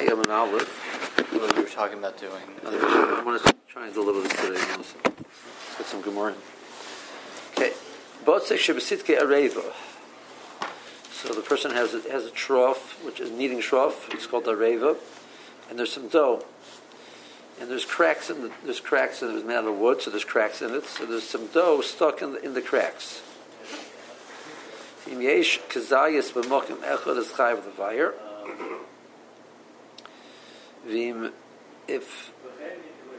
Hey, I'm an olive. What we were talking about doing. I want to try and deliver this today also. Let's get some Gemara. Okay. Botzek Shebesitke Areva. So the person has a, has a trough, which is kneading trough. It's called Areva. And there's some dough. And there's cracks in the, there's cracks in it. It was made out of wood, so there's cracks in it. So there's some dough stuck in the, in the cracks. Im yesh kazayis b'mokim echad is chayav the Vim, if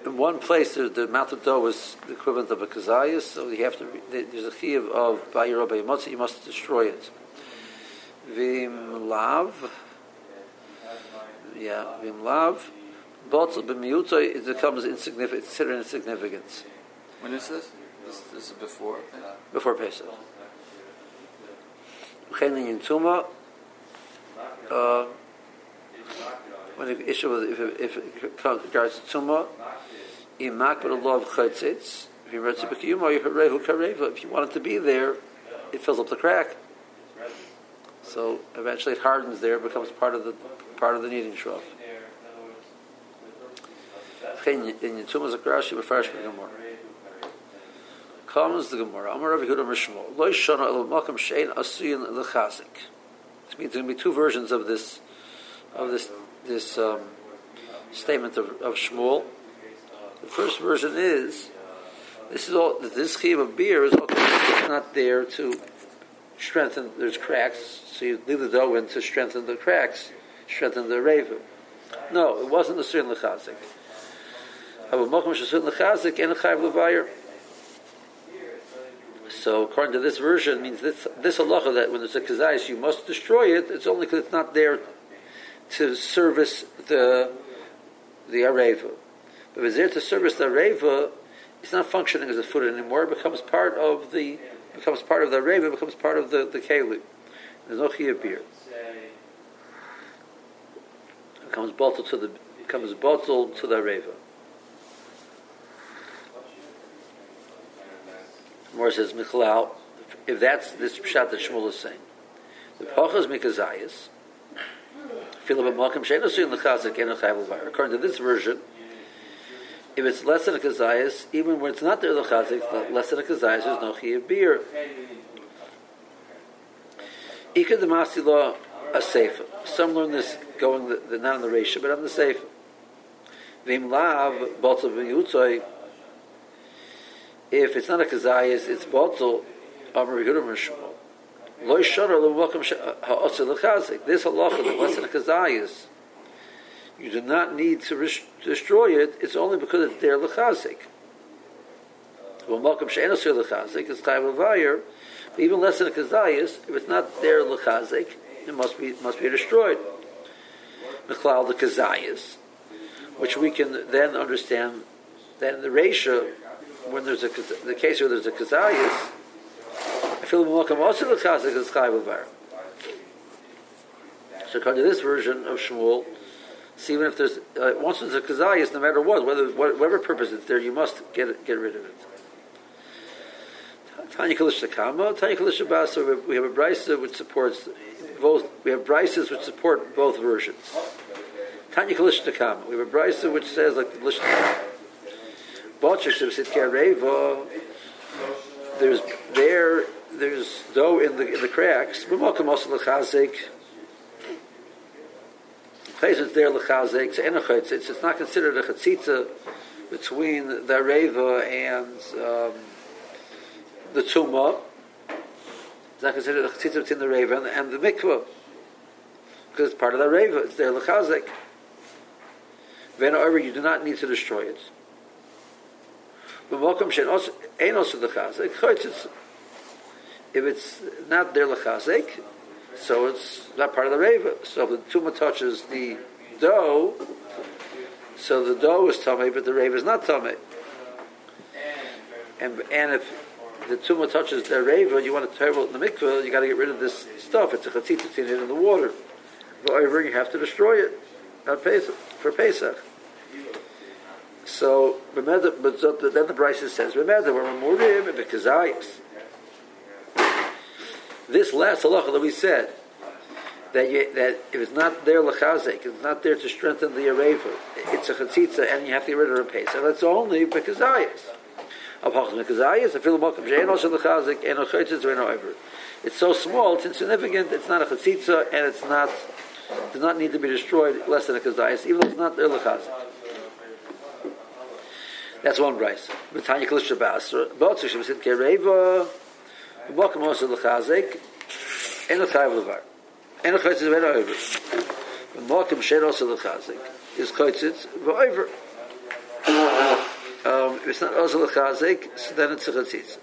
in one place the, the amount of dough is the equivalent of a kazayas, so you have to. There's a chiyuv of bayir or you must destroy it. Vim lav, yeah, vim lav. Botzel b'miyuto it becomes insignificant, considered insignificant. When is this? This, this is before. Before Pesach. Chenin Tuma. Uh, when the issue was if if regards to Tuma, imak but a law of chaytzitz. If you. If you want it to be there, it fills up the crack. So eventually it hardens there, becomes part of the part of the kneading trough. In Yitumas Akrashi befarish Gemara. Comes the Gemara. Amar Rav Yehuda Mishmo. Lo Shana El Makam Shein Asuyin Lechazik. This means there going to be two versions of this of this this um, statement of, of Shmuel. The first version is this is all this chiv of beer is not there to strengthen. There's cracks, so you leave the dough in to strengthen the cracks, strengthen the raven. No, it wasn't the Suyin Lechazik. So according to this version, means this this halacha that when there's a kazayis you must destroy it. It's only because it's not there to service the the areva. But if there to service the areva, it's not functioning as a food anymore. It becomes part of the becomes part of the areva. It becomes part of the the keli. There's no chiyah beer. It becomes bottled to the becomes bottled to the areva. More says Michalal, if that's this pshat that Shmuel is saying, the pachas mikazayis, according to this version, if it's less than a kazayas, even when it's not there the chazik, less than a kazayas, there's no chiyah beer. Ika the law a sefer. Some learn this going the, the, not on the ratio, but on the sefer. Vim lav botzav v'yutzoy if it's not a kazayas, it's botzel. Amar Yehuda This halacha that less than a kazayas, you do not need to destroy it. It's only because it's there lechazik. Well, she'en osir lechazik is chayav But Even less than a kazayas, if it's not there lechazik, it must be must be destroyed. Mechlal the kazayas, which we can then understand. Then the ratio when there's a the case where there's a kazayas, Feel welcome also the chazak is chayv So according to this version of Shmuel, see even if there's uh, once there's a kazayas, no matter what, whether whatever purpose it's there, you must get it, get rid of it. Tanya Kalish Takama, Tanya Kalish Basa, we have a brisa which supports both. We have brises which support both versions. Tanya Kalish Takama, we have a brisa which says like the Lish there's there, there's dough in the in the cracks. Place it's there lechazik. It's, it's it's not considered a chatzitza between the reva and um, the tuma. It's not considered a chatzitza between the reva and, and the mikvah because it's part of the reva. It's there lechazik. Then, however, you do not need to destroy it. If it's not there lechazek, so it's not part of the reva. So if the tumah touches the dough, so the dough is tummy, but the reva is not tummy. And and if the tumah touches the reva, you want to turn it in the mikveh, you got to get rid of this stuff. It's a chatzitz in it in the water. However, you have to destroy it Pesach, for Pesach. So, then the Brisa says, remember, we're Murim Bekazayas. This last halacha that we said, that you, that if it's not there lechazik, it's not there to strengthen the areva, it's a chatzitza, and you have to get rid of her. And that's only because ayis. It's so small, it's insignificant, it's not a chatzitza, and it's not does not need to be destroyed less than a kazayas, even though it's not chazik. That's one price. בוק מוס דה חזק אין דה טייבל וואר אין דה קויצט ווען אויבער בוק משער אוס דה Is איז קויצט over. um it's not also the khazik so then it's a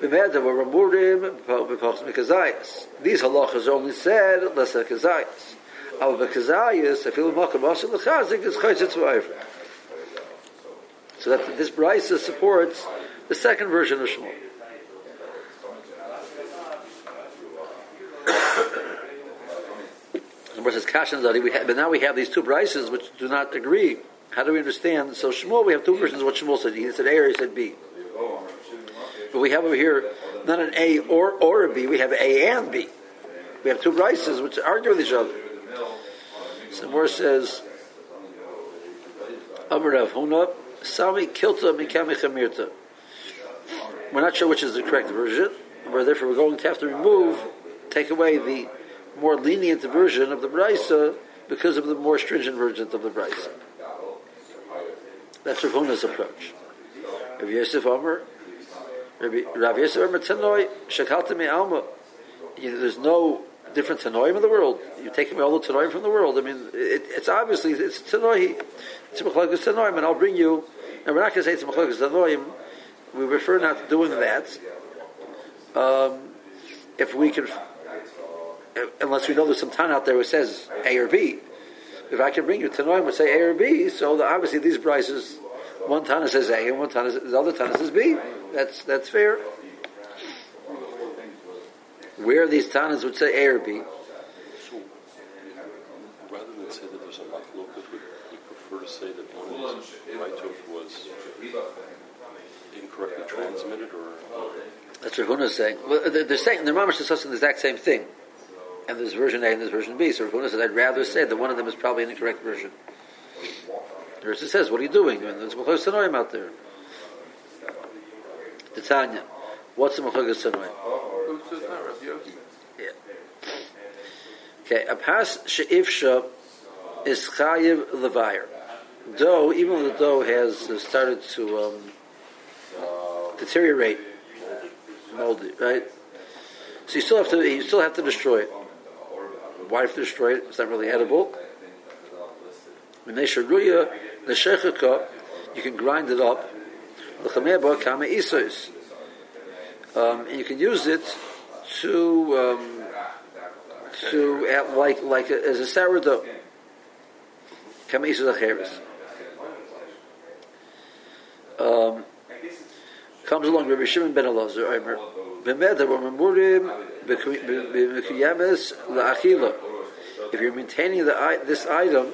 we bear the were burdim because because these halakh is only said that's a khazik aber the if is feel mock of also the khazik is khazik to wife. so that this price supports the second version of shmuel. Says Kashan we have, but now we have these two brises which do not agree. How do we understand? So Shmuel, we have two versions of what Shmuel said. He said A or he said B. But we have over here not an A or or a B. We have A and B. We have two brises which argue with each other. So more says Amr Rav Huna Sami kilta mikami chamirta. We're not sure which is the correct version. We're therefore we're going to have to remove, take away the more lenient version of the brisa because of the more stringent version of the brisa. That's Rav Huna's approach. Rav Yosef Omer, Rav Yosef Omer Tanoi, Shakalta me Alma. There's no different Tanoim in the world. You're taking all the Tanoim from the world. I mean, it, it's obviously, it's Tanoi, it's Mechlakas Tanoim, and I'll bring you, and we're not going to say it's Tanoim, we refer not to doing that, um, if we can, unless we know there's some Tan out there who says A or B. If I can bring you Tanoim would say A or B, so the, obviously these prices, one Tana says A and one Tana, the other Tana says B. That's, that's fair. Where these Tanas would say A or B. So, rather than say that there's a machloket, would we prefer to say that one of these was incorrectly transmitted, or That's what Huna is saying. Well, they're they're saying they're mamish discussing the exact same thing, and there's version A and there's version B. So Huna says, "I'd rather say that one of them is probably an incorrect version." It says, "What are you doing?" There's Mechlokas Tanoim out there. Titania, what's the Mechlokas Tanoim? Yeah. Okay, a pas she'ifsha is chayiv levayer. Dough, even though the dough has started to um, deteriorate, moldy, right? So you still have to you still have to destroy it. Why have to destroy it? It's not really edible. When they sharuya the shechaka, you can grind it up. L'chameba kama isos, um, and you can use it to um, to add like like a, as a sourdough. Kama isos acheres. Um, comes along Rabbi Shimon ben Elazar, b'meda b'memurim b'mekuyames la'achila. If you're maintaining the, this item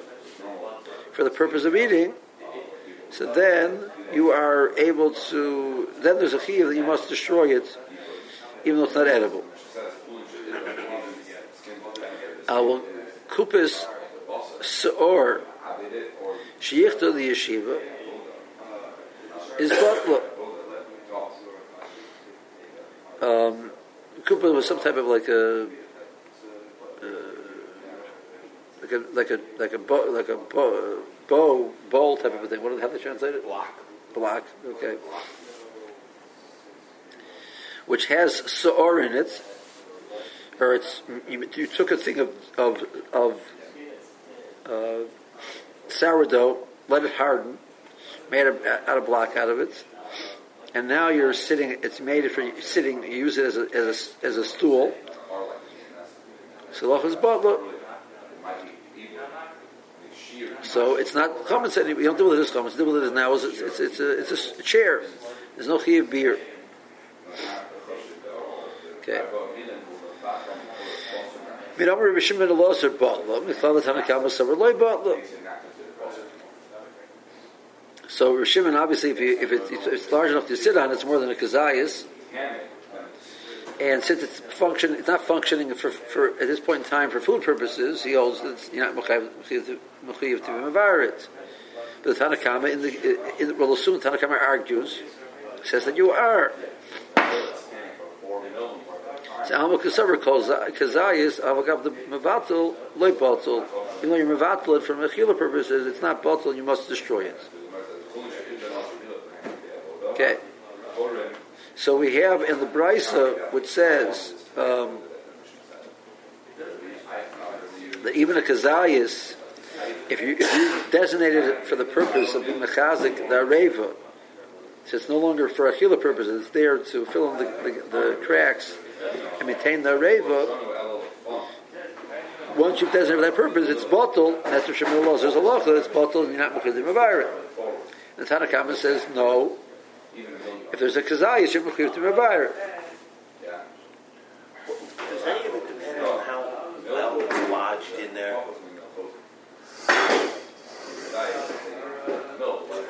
for the purpose of eating, so then you are able to. Then there's a chiyuv that you must destroy it, even though it's not edible. Our kupis seor sheyichta the yeshiva is butler. Um, Kupa was some type of like a, uh, like a like a like a bow, like a bow, bow bowl type of a thing. What do they have to translate it? Block. Block. Okay. Which has saor in it, or it's you, you took a thing of of of uh, sourdough, let it harden, made a, out a block out of it, and now you're sitting. It's made for sitting. You use it as a as a, as a stool. So butler. So it's not common sense. We don't deal with this common. Deal with it now. It's, it's, it's, a, it's a chair. There's no chiyuv beer. Okay. Miramar Rishim ben Elazar butler. Michlal Tanakama Savar Loy butler. So Rishimon, obviously, if, you, if, it, if, it's large enough to sit on, it's more than a kazayas. And since it's function, it's not functioning for, for at this point in time for food purposes. He holds that you're not mechayiv to be mavarit. But the Tanakama in the in, well, soon Tanakama argues, says that you are. So Alma Kasavar calls Kazayis Avagav the Mavatul Loy Batul. Even though you're Mavatul it for Mechila purposes, it's not Batul, you must destroy it. Okay. So we have in the Brisa, which says um, that even a Kazayis, if you, if you designated it for the purpose of being Mechazik, the Areva, so it's no longer for Achila purposes, it's there to fill in the, the, the cracks and maintain the Areva. Once you've designated that purpose, it's bottle, and that's what Shemir law says, Allah, it's bottle, and you're not Mechazik Mavirit. And Tanakama says, no, if there's a kazayis, you're mechuyev to mevayer. Does any of it depend on how well it's lodged in there?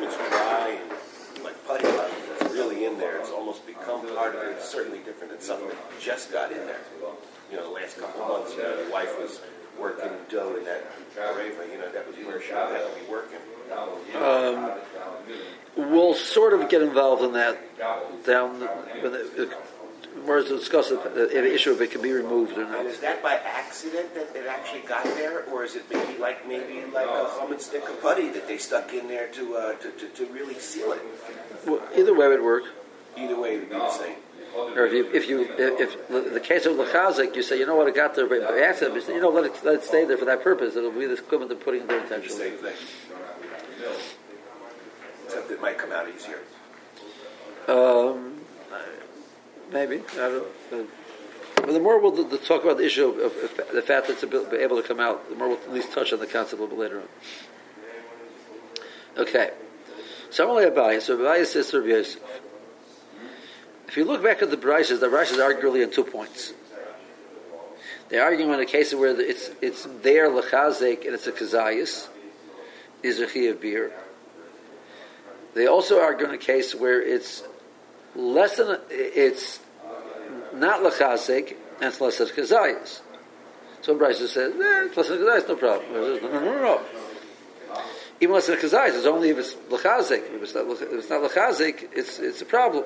It's dry and like putty it's really in there. It's almost become part of it. It's certainly different than something that just got in there. You know, the last couple of months, you know, wife was working dough in that Areva, you know, that was where she had to be working. Um, we'll sort of get involved in that down the, when the, where to discuss the, the issue if it can be removed or And not. is that by accident that it actually got there, or is it maybe like maybe like a hum and stick of putty that they stuck in there to uh, to, to, to really seal it? Well, either way would work. Either way, would be the same. Or if you, if you, if, if the case of lechazik, you say, you know what, it got there by accident, you know, let it, let it stay there for that purpose. It'll be the equivalent of putting it there The intentionally. same thing. Except it might come out easier. Um, maybe I don't. Uh, but the more we'll d- talk about the issue of, of, of the fact that it's able to come out, the more we'll at least touch on the concept a little bit later on. Okay, so I'm only Abaye. So Abaye says to Rabbi Yosef. If you look back at the Brishas, the Brishas argue really on two points. They argue on a case where it's it's there lechazek and it's a kazayis, is a of beer. They also argue in a case where it's less than it's not lechazek and it's less than kazayis. So Bryce says, eh, it's less than kazayis, no problem. Says, no, no, no, no. Even less than kazayis, it's only if it's lechazek. If it's not, if it's not lechazek, it's it's a problem.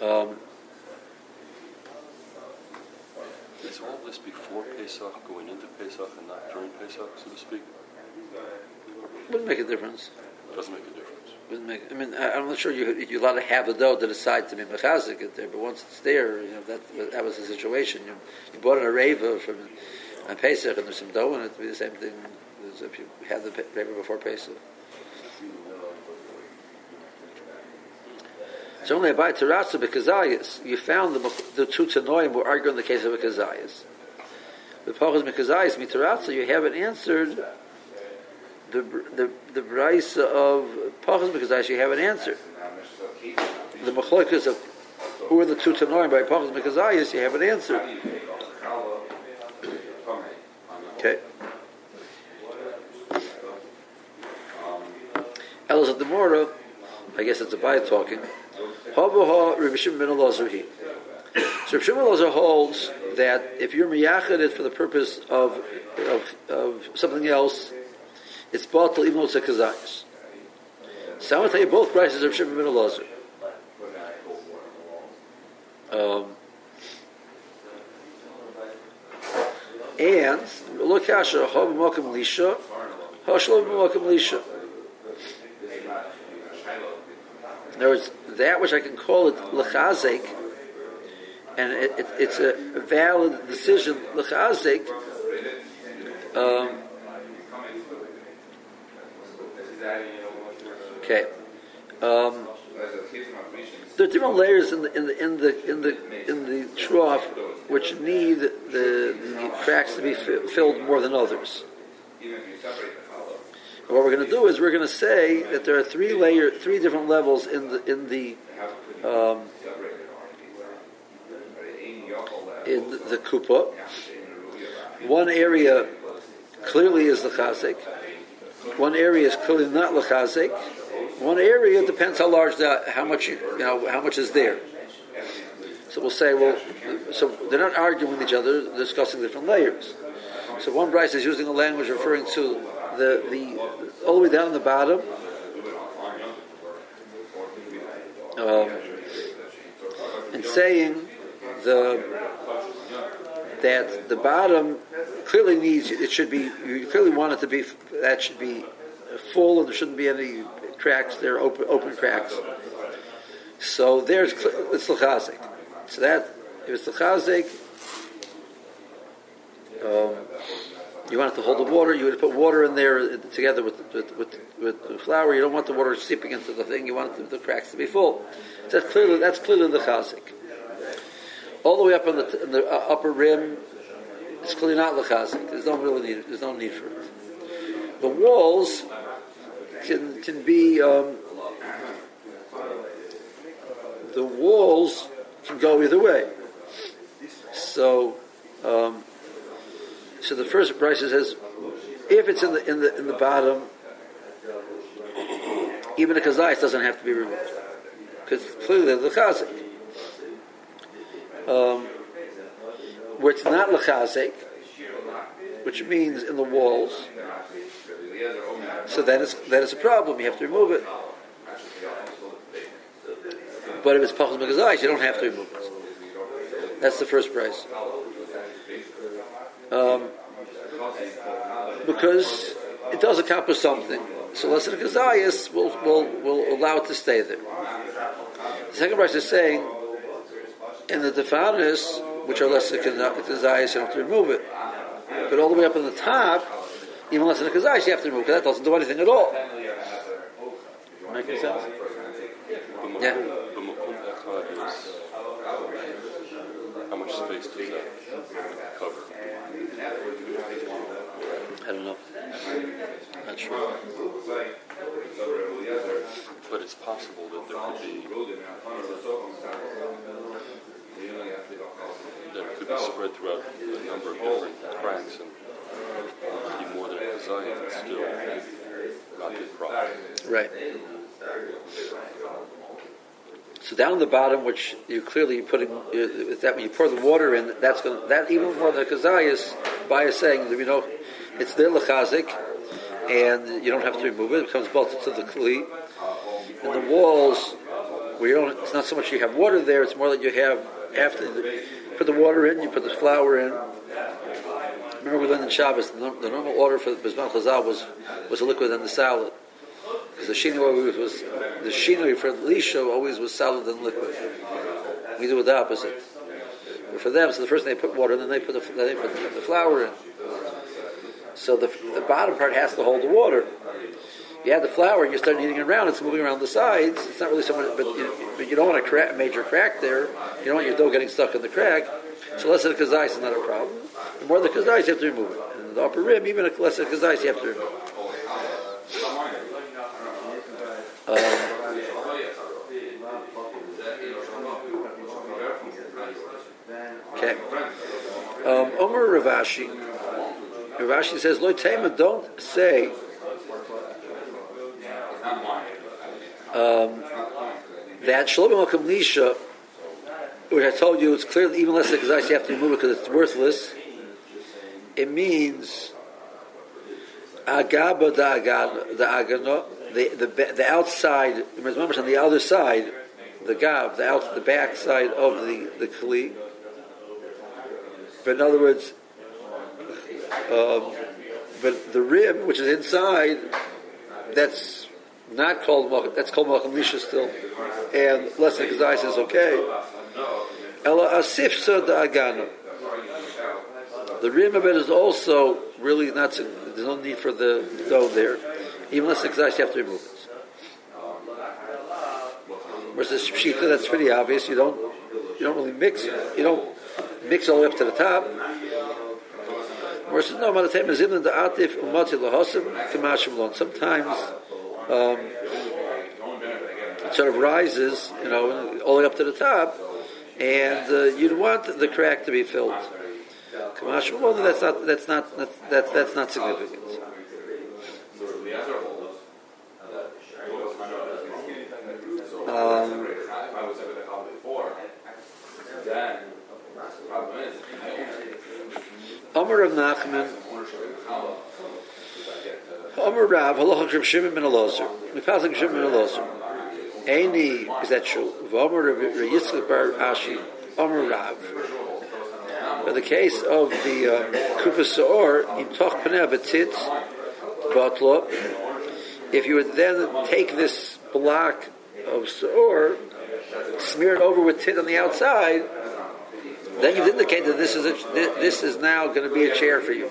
Um, Is all this before Pesach, going into Pesach, and not during Pesach, so to speak? wouldn't make a difference. It doesn't make a difference. Wouldn't make. I mean, I- I'm not sure you you're allowed to have the dough to decide to be mechazik it there, but once it's there, you know that that was the situation. You, you bought an areva from on Pesach, and there's some dough in it. It'd be the same thing as if you had the areva before Pesach. So only a by Taratza Bekazayas, you found the, the two Tanoim were arguing the case of Bekazayas. The Pachas Bekazayas, Mitaratza, you haven't answered the the the Braisa of Pachas Bekazayas, you haven't answered. The Machloikas of who are the two Tanoim by Pachas Bekazayas, you haven't answered. Okay. Of the Mora, I guess it's a by talking. So Rabbi Shimon holds that if you're miyachid it for the purpose of, of, of something else, it's bottle even though it's a. So I'm going to tell you both prices of Shimon. Um, and look lisha, lisha. In other words, that which I can call it lechazek, and it, it, it's a valid decision lechazek. Um, okay. Um, there are different layers in the in the in the in the in the trough which need the, the cracks to be fi- filled more than others. What we're going to do is we're going to say that there are three layer, three different levels in the in the um, in the kupa. One area clearly is the chazik. One area is clearly not the chazik. one area depends how large that, how much you, you know, how much is there. So we'll say, well, so they're not arguing with each other, discussing different layers. So one Bryce is using a language referring to the, the all the way down the bottom. Um, and saying the that the bottom clearly needs it should be you clearly want it to be that should be full and there shouldn't be any cracks there open open cracks. So there's it's lechazik. So that if it's lechazik, um, you want it to hold the water. You would put water in there together with with, with, with the flour. You don't want the water seeping into the thing. You want the, the cracks to be full. So that's clearly that's clearly the chazik. All the way up in the, in the uh, upper rim, it's clearly not lechazik. There's no really need. There's no need for it. The walls can can be. Um, the walls can go either way. So. Um, so the first price says, if it's in the in the in the bottom, even a kazayis doesn't have to be removed because clearly they're lechazik. Um, where it's not lechazik, which means in the walls, so that is that is a problem. You have to remove it. But if it's pachas megazayis, you don't have to remove it. That's the first price. Um, because it does accomplish something. So lesson kazayas will, will, will allow it to stay there. The second price is saying, in the defanis, which are less kazayas, you have to remove it. But all the way up in the top, even less than kazayas, you have to remove it, because that doesn't do anything at all. Making sense? Yeah. How much space does that I don't know. Not sure. But it's possible that there could be that could be spread throughout a number of different cracks and be more than a kazayim and still not problem. Right. So down the bottom, which you clearly putting that when you pour the water in, that's going that even for the kazayas by saying you know it's there lechazik, and you don't have to remove it. It becomes bolted to the kli. And the walls, you don't, it's not so much you have water there; it's more that you have after you put the water in, you put the flour in. Remember, we learned in Shabbos the, the normal order for bisman chazal was was a liquid and the salad. Because the shinui always was the shinui for lisha always was solid and liquid. We do it the opposite. But for them, so the first thing they put water, then they put the then they put the flour in. So the, the bottom part has to hold the water. You add the flour you start kneading it around. It's moving around the sides. It's not really so much, but you, but you don't want a crack, major crack there. You don't want your dough getting stuck in the crack. So less than a kazais is not a problem. The more of the kazais, you have to remove it. And the upper rim, even a less than a kazais, you have to remove it. Um, okay. Um, Omer Rav Ashi. Rav Ashi says, Lo Tema, don't say um, that Shalom Lisha, which I told you, it's clearly even less than you have to remove it because it's worthless. It means agaba da agano, the the the outside. Remember, on the other side, the gab, the out, the back side of the the kli. But in other words, um, but the rib, which is inside, that's not called malcham. That's called malcham lisha still, and less than kazai is okay. Ella asifsa da'agana. The rim of it is also really not. There's no need for the dough there, even less than kazai. You have to remove it. Versus pshita, that's pretty obvious. You don't. You don't really mix. You don't mix all the way up to the top. Versus no, Malatem is in the atif umati lahasim kamashim lon. Sometimes um, it sort of rises, you know, all the way up to the top, and uh, you'd want the crack to be filled. Kamashim lon. That's not. That's not. That's, that's, that's not significant. Um, Omer of Nachman, Omer Rav, Halacha Reb Shimon ben Elazar, Mipasik Reb Shimon ben Elazar. Any, is that true? Omer Reb Yitzchak bar Ashi, Omer Rav. In the case of the um, Kufa Sa'or, in Toch Paneh Betzitz, Batla, if you would then take this block of Sa'or, smear it over with tit on the outside, then you've indicated that this is a, this is now going to be a chair for you.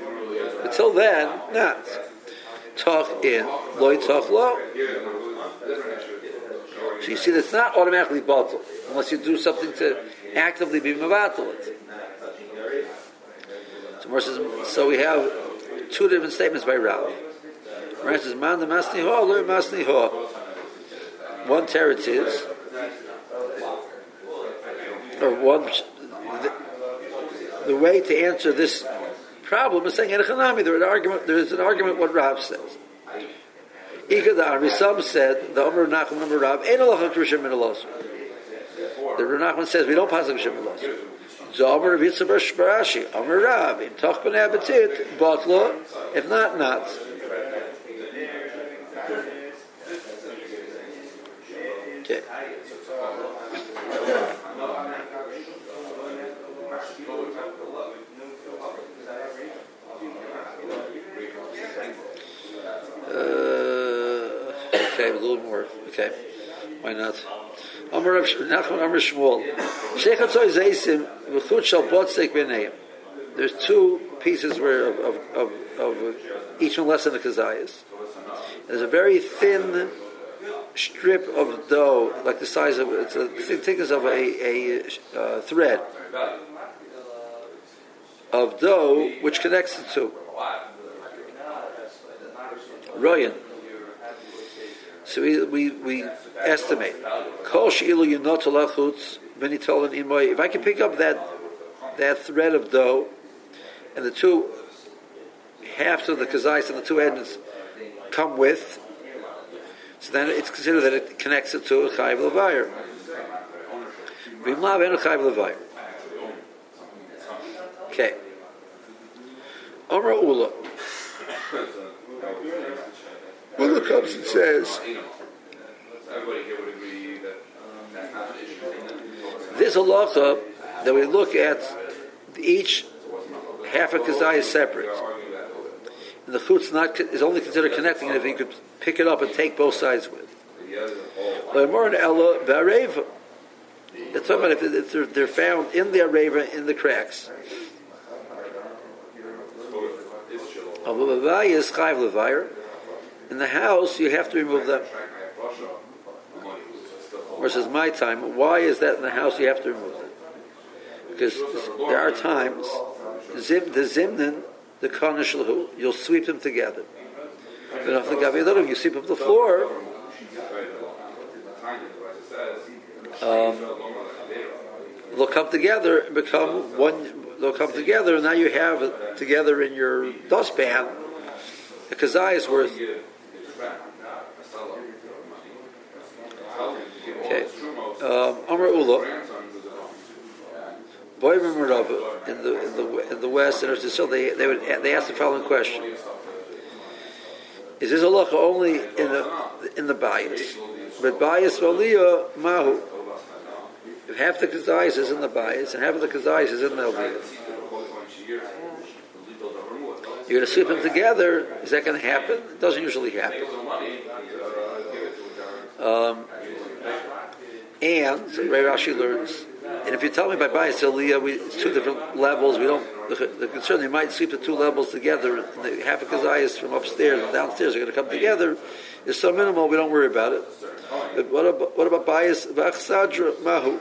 Until then, not. Talk in, loy talk low. So you see, that's not automatically bottle unless you do something to actively be mavatal it. So, verses, so we have two different statements by Rav. Right says, "Man the masni ho, lo masni ho." One teretz is, or one the way to answer this problem is saying Erchanami. There is an argument. There is an argument. What Rav says. Ikadar. Some said the Omer Nachman Omer Rav ain't alacha krishim min. The Rav Nachman says we don't pass krishim min. Zomer Vitzer Barashi Omer Rav in Toch Ben Abetit Botlo. If not, not. Okay. Uh, little more. Okay, why not? Amar Nachman Amar Shmuel. Sheikh Hatzoy Zeisim v'chut shal botzek b'neim. There's two pieces where of, of, of, of each one less than the kazayas. There's a very thin strip of dough, like the size of it's a thickness of a, a uh, thread of dough, which connects the two. Ryan. So we, we, we estimate. If I can pick up that that thread of dough and the two halves of the kazais and the two ends come with, so then it's considered that it connects it to a chayv levayir. Okay. Amra Ula. Ula comes and says, this halacha that we look at each half a kazai is separate. And the chutz not is only considered connecting if you could pick it up and take both sides with. It's talking about if they're, they're found in the areva in the cracks. is chayv levire. In the house, you have to remove them. Versus my time, why is that in the house you have to remove them? Because there are times, zim, the zimnin, the kanish you'll sweep them together. But if the gavi you sweep up the floor, um, they'll come together and become one. They'll come together, and now you have it together in your dustpan. The kazai is worth. Okay, Amr Ula. Boy, remember in the in the in the West and so they they would they asked the following question: Is this a halacha only in the in the bias? But bias valiyah mahu. If half the kazayis is in the bias and half of the kazayis is in the aliyah, you're going to sweep them together. Is that going to happen? It doesn't usually happen. Um, and so Ray Rashi learns, and if you tell me by bias aliyah, we, it's two different levels. We don't. The, the concern you might sweep the two levels together. The half a from upstairs and downstairs are going to come together. Is so minimal we don't worry about it. But what about what about bias v'achsadra mahu?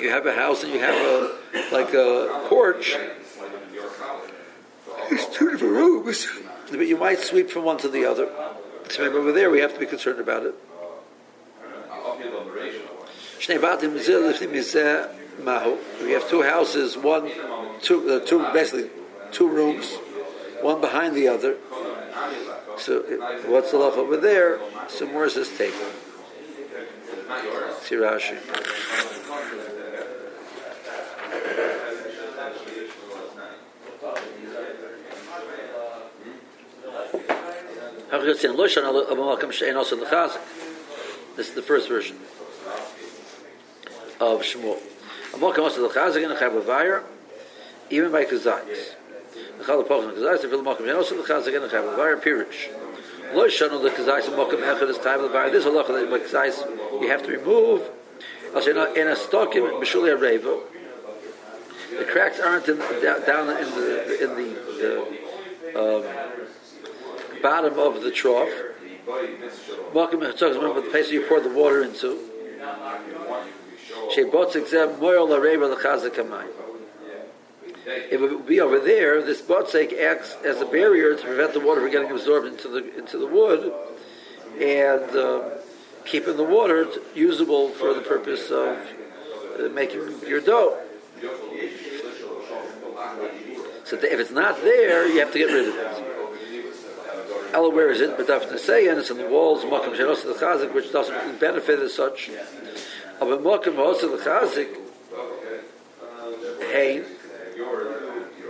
You have a house and you have a like a porch. It's two different rooms, but you might sweep from one to the other. So maybe over there we have to be concerned about it. We have two houses, one, two, uh, two, basically two rooms, one behind the other. So what's the love over there? So is this table. See Rashi. This is the first version of Shmuel. Even by Kazayis. Chal Pochim Kazayis, if you're the Mokim Shenosa L'chazak and Chayav L'vayir, Pirish. Lo Shanu the Kazayis and Mokim Echad is Chayav L'vayir. This halacha that by Kazayis you have to remove. Also, in a, in a stocking, B'shuli Areva, the cracks aren't in, down in the, in the, the um, bottom of the trough. Mokim Echad is the place you pour the water into. It would be over there, this botzek acts as a barrier to prevent the water from getting absorbed into the into the wood, and uh, keeping the water usable for the purpose of uh, making your dough. So if it's not there, you have to get rid of it. Ella, where is it? But Dafna say, and it's in the walls, Makam Shenos the Chazik, which doesn't benefit as such. But Makam also the Chazik, Hain,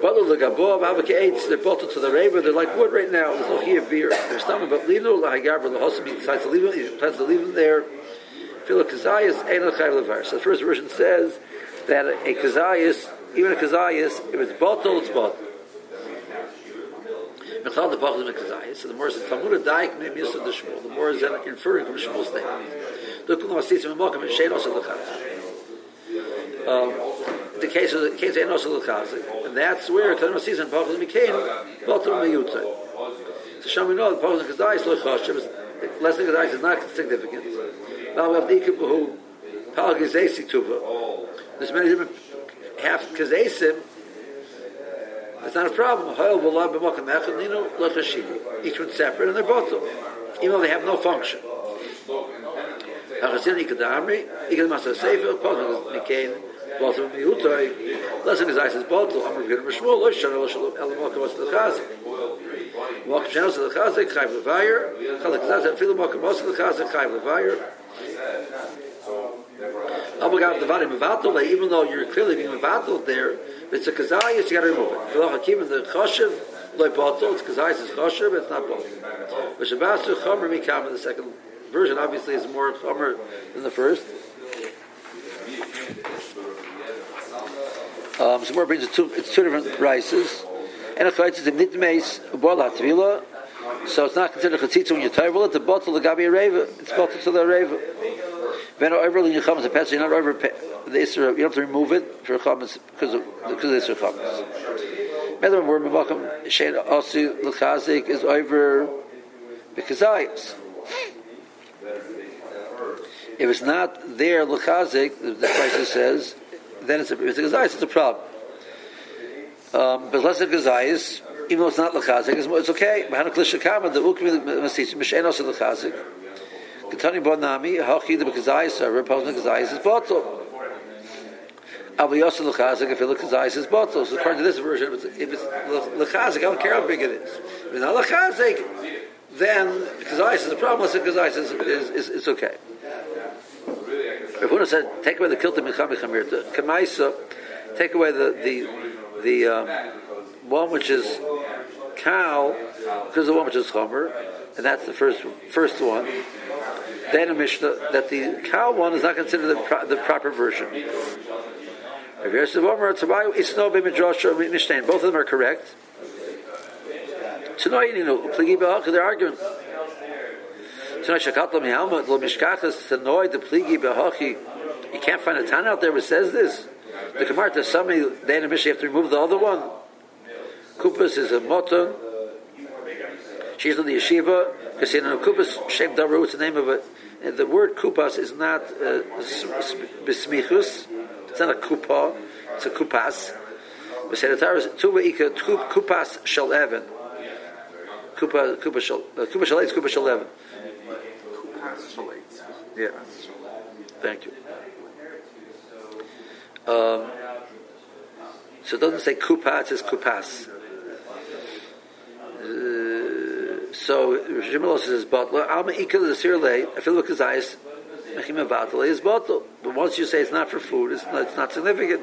Bottle the gabov avakates. They're bottled to the raver. They're like wood right now. There's no here beer. There's but lino lahagar the hosim. He decides to leave. He decides to leave them there. Philip kazayas ein levar. So the first version says that a kazayas, even a kazayas, if it's bottled, it's bottled. Mechal the bottle is kazayas. So the more says Talmud daik maybe the Shmuel. The more is inferring from Shmuel's statement. The Masitzim Mokim and Sheinos of the Um, the case of the case of Enos Chazik, and that's where Tanur season Pachas became Baltum Meyutzah. So Sham we know that Pachas Kazayis Lo Chashem, less than Kazayis is not significant. Now we have Dikib who Pal Gazesi Tuva. There's many different half Kazesim. It's not a problem. Each one's separate, and they're both even though they have no function. Achazin Ikadamri, Ikad Sefer, Pachas Mikain, Bottle Miutoi, Lesson is Isis Bottle, Levayir, Chalak Zaz. Abagav Devarim Mevatel, even though you're clearly being Mevatel there, it's a Kazayas, you got to remove it. Filu Hakim in the Choshev, Lo Bottle, it's Kazayas is Choshev, it's not Bottle. But Shabbasu Chomer Mikam, the second version obviously is more Chomer than the first. Um, so more brings it two, it's two different rices. And a chayitz is a nitmeis bola tvila. So it's not considered chatzitza when you table it. The bottle the gabi reva. It's bottle to the reva. Then over the yicham is a pet. You're not over the isra. You have to remove it for chametz because of because of isra chametz. Another word mevakim shein osi l'chazik is over because ayis. If it's not there l'chazik, the price says then it's a, it's a gazayis, it's a problem. Um, but less than gazayis, even though it's not lechazik, it's, it's okay. Mahana klishakama, the ukmi masisim, mishenos of lechazik. Ketani bonami, hachi the gazayis, a reposing gazayis is bottle. Aviyos lechazik, if it gazayis is bottle. So according to this version, if it's, if it's lechazik, I don't care how big it is. If it's not lechazik, then gazayis is a problem. Than gazayis is, is, is, is okay. Rav Huna said, take away the kilta michamirta. Kamaisa, take away the the the um, one which is cow, because the one which is chomer, and that's the first first one. Then a Mishnah that the cow one is not considered the, pro, the proper version. It's both of them are correct. Tonight, you know, they're arguing. You can't find a Tan out there who says this. The Gemara to somebody, the enemy, you have to remove the other one. Kupas is a moton. She's in the yeshiva because in a kupas shem daru. What's the name of it? And the word kupas is not uh. It's not a kupa. It's a kupas. Kupas shel even. Kupa kupa shel uh, kupa shel kupa shel. Yeah. Thank you. Um, so it doesn't say kupa, it says kupas. Uh, so Shimon says, but alma ikal the sirle, I feel like his eyes, mechim is bottle. But once you say it's not for food, it's not, it's not significant.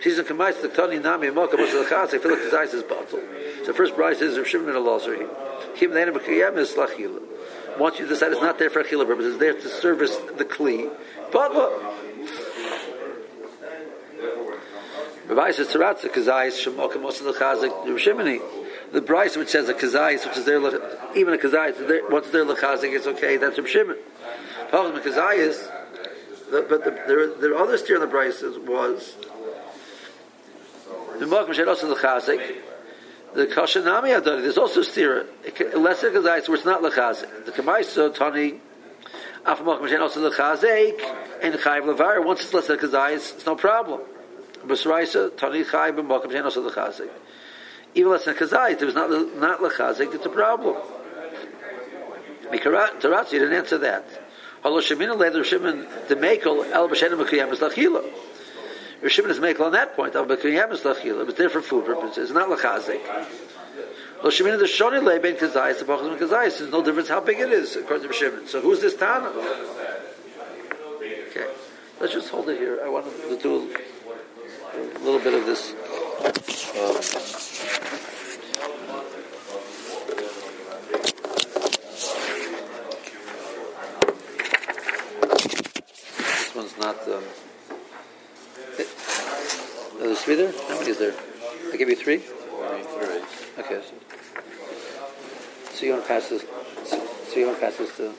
She's in kamais the tani nami moka the chaz. I feel like the is bottle. So first price is Rav Shimon Elazar. Kim the enemy is lachila. Once you decide it's not there for achila purposes, it's there to service the kli. Bottle. Rabbi says Taratza Kazayis Shemokim Mos the Chazik Shimoni. The Bryce which says a Kazayis, which is there even a Kazayis, once there lechazik, it's okay. That's Reb Shimon. Pachas Kazayis. But the, there, there are other steer in the Bryce was the. The Kashanami Adoni. There's also steer lesser Kazayis where it's not lechazik. The Kamaisa Tani. Af Mokim Shedos lechazik and Chayiv Levar. Once it's lesser Kazayis, it's no problem. B'sraisa tani chai b'mokim shein also lechazik. Even less than kazayit, if it's not not lechazik, it's a problem. Taratzi didn't answer that. Halo shemina leder shimon the mekel el b'shenim b'kiyam is lachila. Rishimon is mekel on that point. But there for food purposes. It's not lechazik. Lo shemina the shoni le ben kazayis the b'chazim kazayis. There's no difference how big it is according to Rishimon. So who's this Tana? Okay, let's just hold it here. I want to do a little bit of this. Um, this one's not. Um, are there three there? How many is there? I give you three. Three. Okay. So, you want to pass this? So you want to pass this to?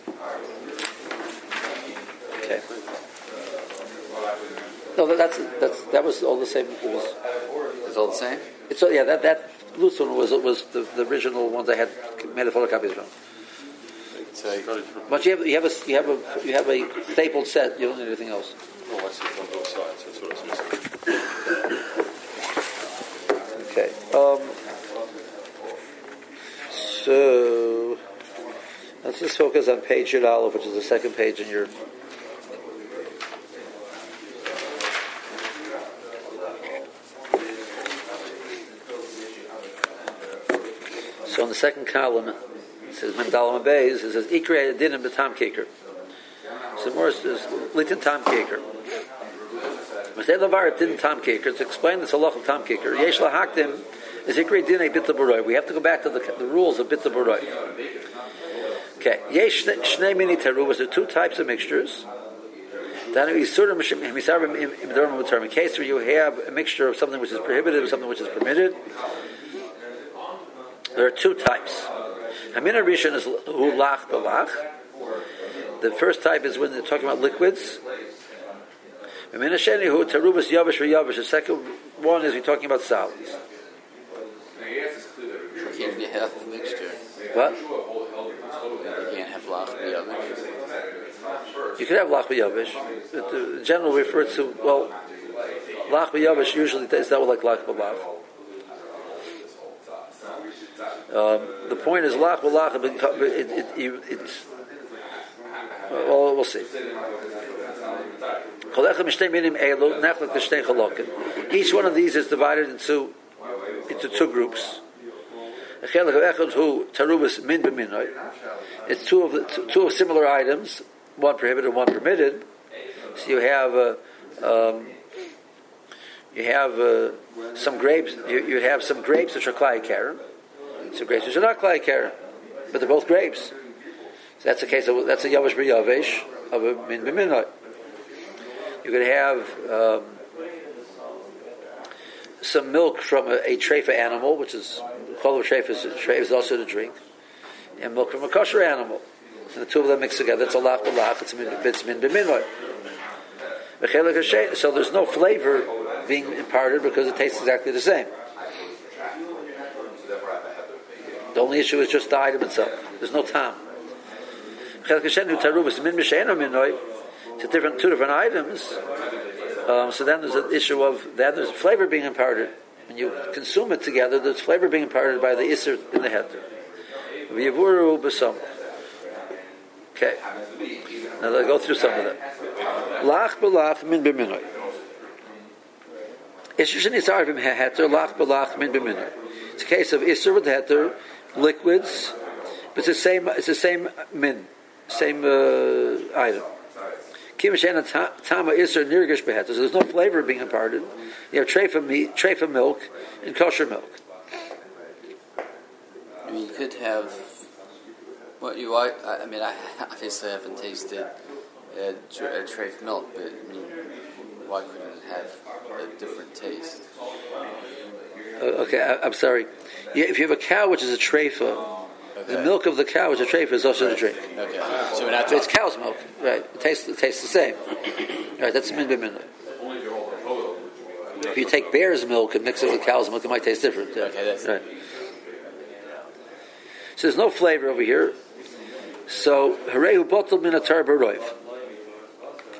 Okay. No, that's that's that was all the same. It was. It's all the same. It's yeah. That that loose one was was the, the original ones I had made a photocopies from. But you have you have a you have a you have a stapled set. You don't need anything else. On both sides. That's what I was. Okay. Um, so let's just focus on page Yud Aleph, which is the second page in your So in the second column, it says Mendalam Beis, it says Ikre Adinim B'Tam Keker. So more is Litin Tam Keker. Mestei Lavar Din Tam Keker. To explain this halach of Tam Keker, Yesh Lahaktim is Ikre Din Bitla Baroy. We have to go back to the, the rules of Bitla Baroy. Okay, Yesh Shnei Mini Teru there are two types of mixtures. Then in case where you have a mixture of something which is prohibited with something which is permitted, there are two types. Hamina Rishon is ulach balach. The first type is when they're talking about liquids. Hamina Sheni hu tarubas yavish yavish. The second one is we're talking about solids. can you have a mixture? What? You can't have lach b'yavish. You can have lach b'yavish. But In general, we refer to well, lach b'yavish usually is that like lach b'lach. Um, the point is lach b'lach, it, it, it, it's well, we'll see. Each one of these is divided into into two groups. It's two of the, two of similar items, one prohibited, and one permitted. So you have uh, um, you have uh, some grapes. You, you have some grapes which are klai some grapes which are not klai but they're both grapes. So that's a case of that's a yavish b'yavish of a min b'minot. You could have um, some milk from a, a treifa animal, which is called a treifa is, treifa is also to drink, and milk from a kosher animal. And the two of them mix together. It's a lach b'lach. It's min it's min b'minot. So there's no flavor being imparted because it tastes exactly the same. The only issue is just the item itself. There's no time. A different, two different items. Um, so then there's an issue of then there's flavor being imparted. When you consume it together, there's flavor being imparted by the iser in the b'sam. Okay. Now let's go through some of them. Lach b'lach min b'minoy. Isher shenisar v'im heter lach b'lach min b'minoy. It's a case of iser with heter, liquids, but it's the same. It's the same min, same uh, item. Kimashana tama iser nirgish beheter. So there's no flavor being imparted. You have treifa meat, treifa milk, and kosher milk. You could have. What you I, I mean, I obviously haven't tasted a, tra- a treif milk, but I mean, why couldn't it have a different taste? Uh, okay, I, I'm sorry. Yeah, if you have a cow which is a treifa, the milk of the cow which is a treifa is also the drink. Okay, so we're not But it's cow's milk, right? It tastes, it tastes the same. Right, that's min b'min. If you take bear's milk and mix it with cow's milk, it might taste different. Yeah. Okay, that's- right. So there's no flavor over here. So harehu bottle min atar baroiv.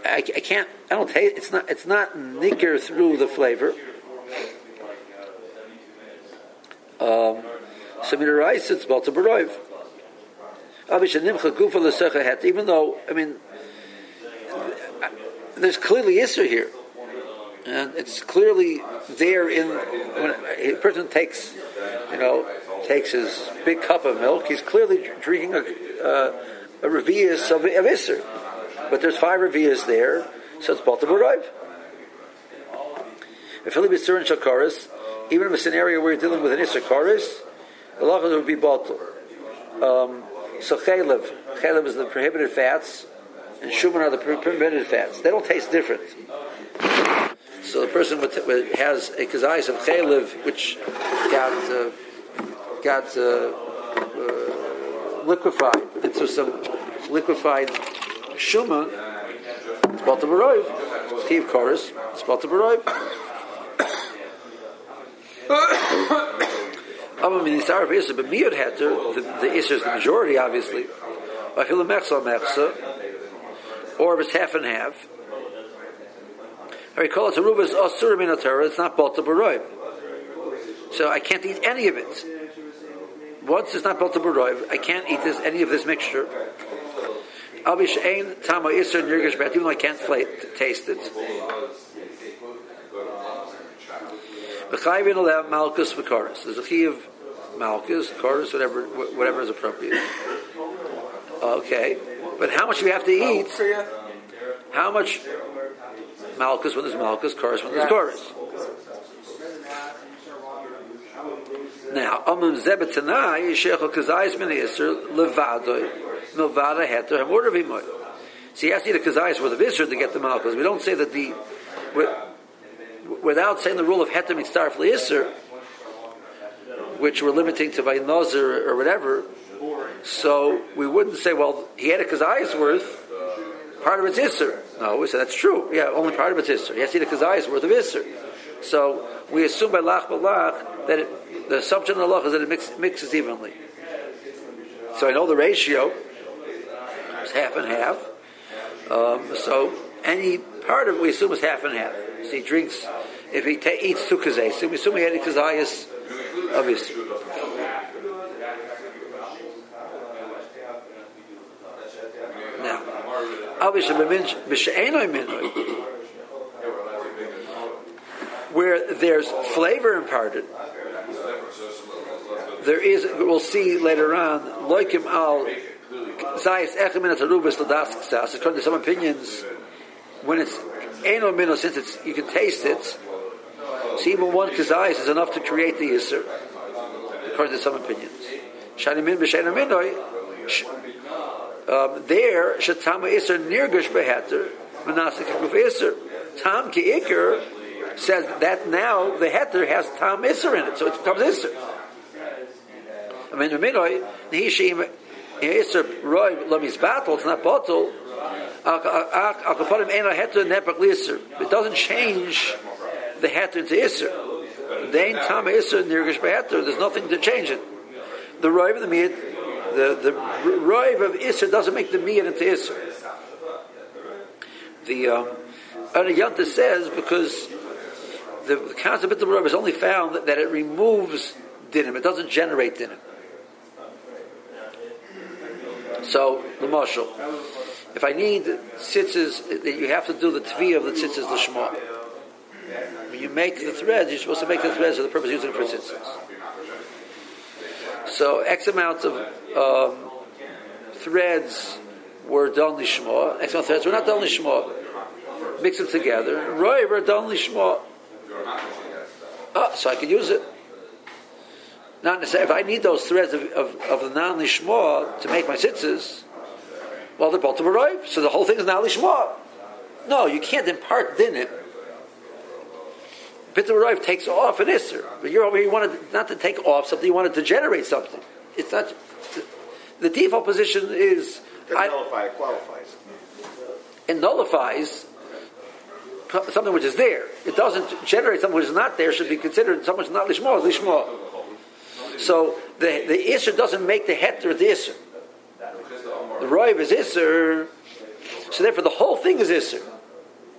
I can't. I don't taste. It's not. It's not nicker through the flavor. Um, so min rice it's bottle baroiv. Even though, I mean, there's clearly Isser here. And it's clearly there in, when a person takes, you know, takes his big cup of milk, he's clearly drinking a, uh, a revius of, of Isser. But there's five revius there, so it's Balta B'Raiv. If Philip is in Shakaris, even in a scenario where you're dealing with an Isser The lachas would be Balta. Um, so chaylev, chaylev is the prohibited fats, and shuman are the prohibited fats. They don't taste different. So the person with, with, has a kazayis of chaylev, which got uh, got uh, uh, liquefied into some liquefied shuman. It's balta baroiv. Steve chorus. It's baroiv. Amma min isar of Isser, but miyud heter, the, the Isser is the majority, obviously. I feel a mechsa mechsa, or if it's half and half. I recall it's a rubas asur min Torah, it's not balta baroiv. So I can't eat any of it. Once it's not balta baroiv, I can't eat this any of this mixture. I'll be she'ain tama Isser nirgish bet, even though I can't taste it. B'chayvin allow malchus v'karis. There's a chi of malchus, karis, whatever, whatever is appropriate. Okay, but how much do we have to eat? How much malchus when there's malchus, karis when there's karis? Now, amim zebetanai yeshechel kazayis min iser levadoi milvada heter hamor v'imoy. So he has to eat a kazayis with a visor to get the malchus. We don't say that the without saying the rule of heter mitzarf liiser, which we're limiting to by nazir or whatever. So we wouldn't say, well, he had a kazayis worth. Part of it's iser. No, we say that's true. Yeah, only part of it's iser. He has to eat a worth of iser. So we assume by lach balach that it, the assumption of the lach is that it mix, mixes evenly. So I know the ratio is half and half. Um, so any part of it we assume is half and half. So he drinks, if he ta- eats kazayis, we assume he had a. Now, obviously, minoi, where there's flavor imparted, there is, we'll see later on, loikim al zayis echem min atarubas. According to some opinions, when it's eno mino, since it's you can taste it, so even one kazayis is enough to create the yisr. According to some opinions, shani min b'shena minoi. sh- Um, there, shatama iser nirgush beheter manasik guf iser. Tam ki iker says that now the heter has tam iser in it, so it becomes iser. I mean, the minoi nihishim iser roy lamis battle. It's not bottle. It doesn't change the heter into iser. Dain tam iser nirgush beheter. There's nothing to change it. The roy of the meat, the the roy of iser doesn't make the meat into iser. The um, Anayanta says because the concept of the roy is only found that, that it removes dinim. It doesn't generate dinim. So the marshal, if I need tzitzis, you have to do the tvi of the tzitzis l'shma. When you make the threads, you're supposed to make the threads for the purpose of using for tzitzis. So X amount of um, threads were done lishma. Next one threads were not done lishma. Mix them together. Roiv were done lishma. Oh, so I could use it. Not necessarily. If I need those threads of, of, of the non lishma to make my tzitzis, well, they're both roiv. So the whole thing is now lishma. No, you can't impart din it. Bit of takes off an isser, but you're over here. You wanted not to take off something. You wanted to generate something. It's not. The default position is Doesn't nullify, it qualifies. it nullifies something which is there. It doesn't generate something which is not there. Should be considered something which is not lishma is lishma. So the the isser doesn't make the heter the isser. The roiv is isser, so therefore the whole thing is isser.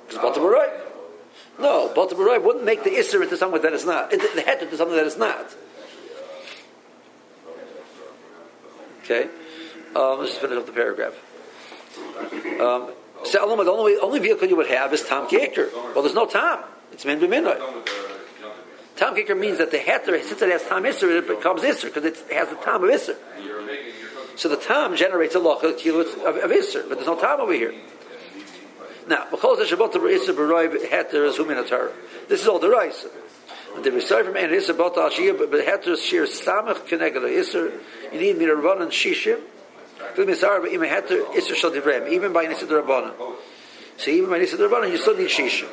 It's bottom roiv. No, bottom roiv wouldn't make the isser into something that it's not. The heter into something that it's not. Okay, um, let's finish up the paragraph. Um, so the only, only vehicle you would have is Tom Kicker. Well, there's no Tom. It's Min B'Minoi. Tom Kicker means that the heter, since it has Tom Isser, it becomes Isser because it has the Tom of Isser. So the Tom generates a loch of, of Isser, but there's no Tom over here. Now. This is all the Reis. The Risai from Ein Isser Bot Al Shiyah, but heter Shir Samach Keneged Isser. You need me to run and Shishim. Even by Nisa Rabbanan. So even by Nisa Rabbanan, you still need Shishim.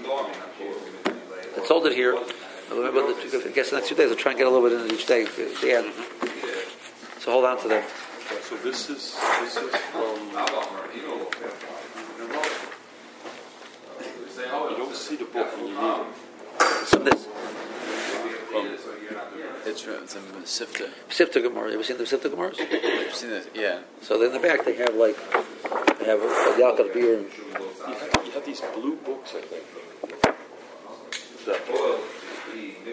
Let's hold it here. Remember, the two, I guess the next few days, we'll try and get a little bit in each day. The end. So hold on to them. So this is this is from. Uh, you don't see the book when you need it. From this. From, It's from it's from the Sifta. Sifta Gemara. You ever seen the Sifta Gemaras? I've seen it, yeah. So in the back they have like, they have a Yaakov beer you, have, you have these blue books, I think. That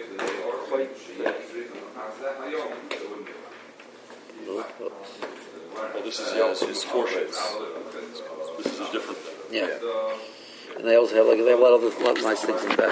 are quite. Well, this is the uh, Yeah, it's Yaakov just Forshitz. This is a different thing. Yeah. And they also have like they have a lot of other lot nice things in the back.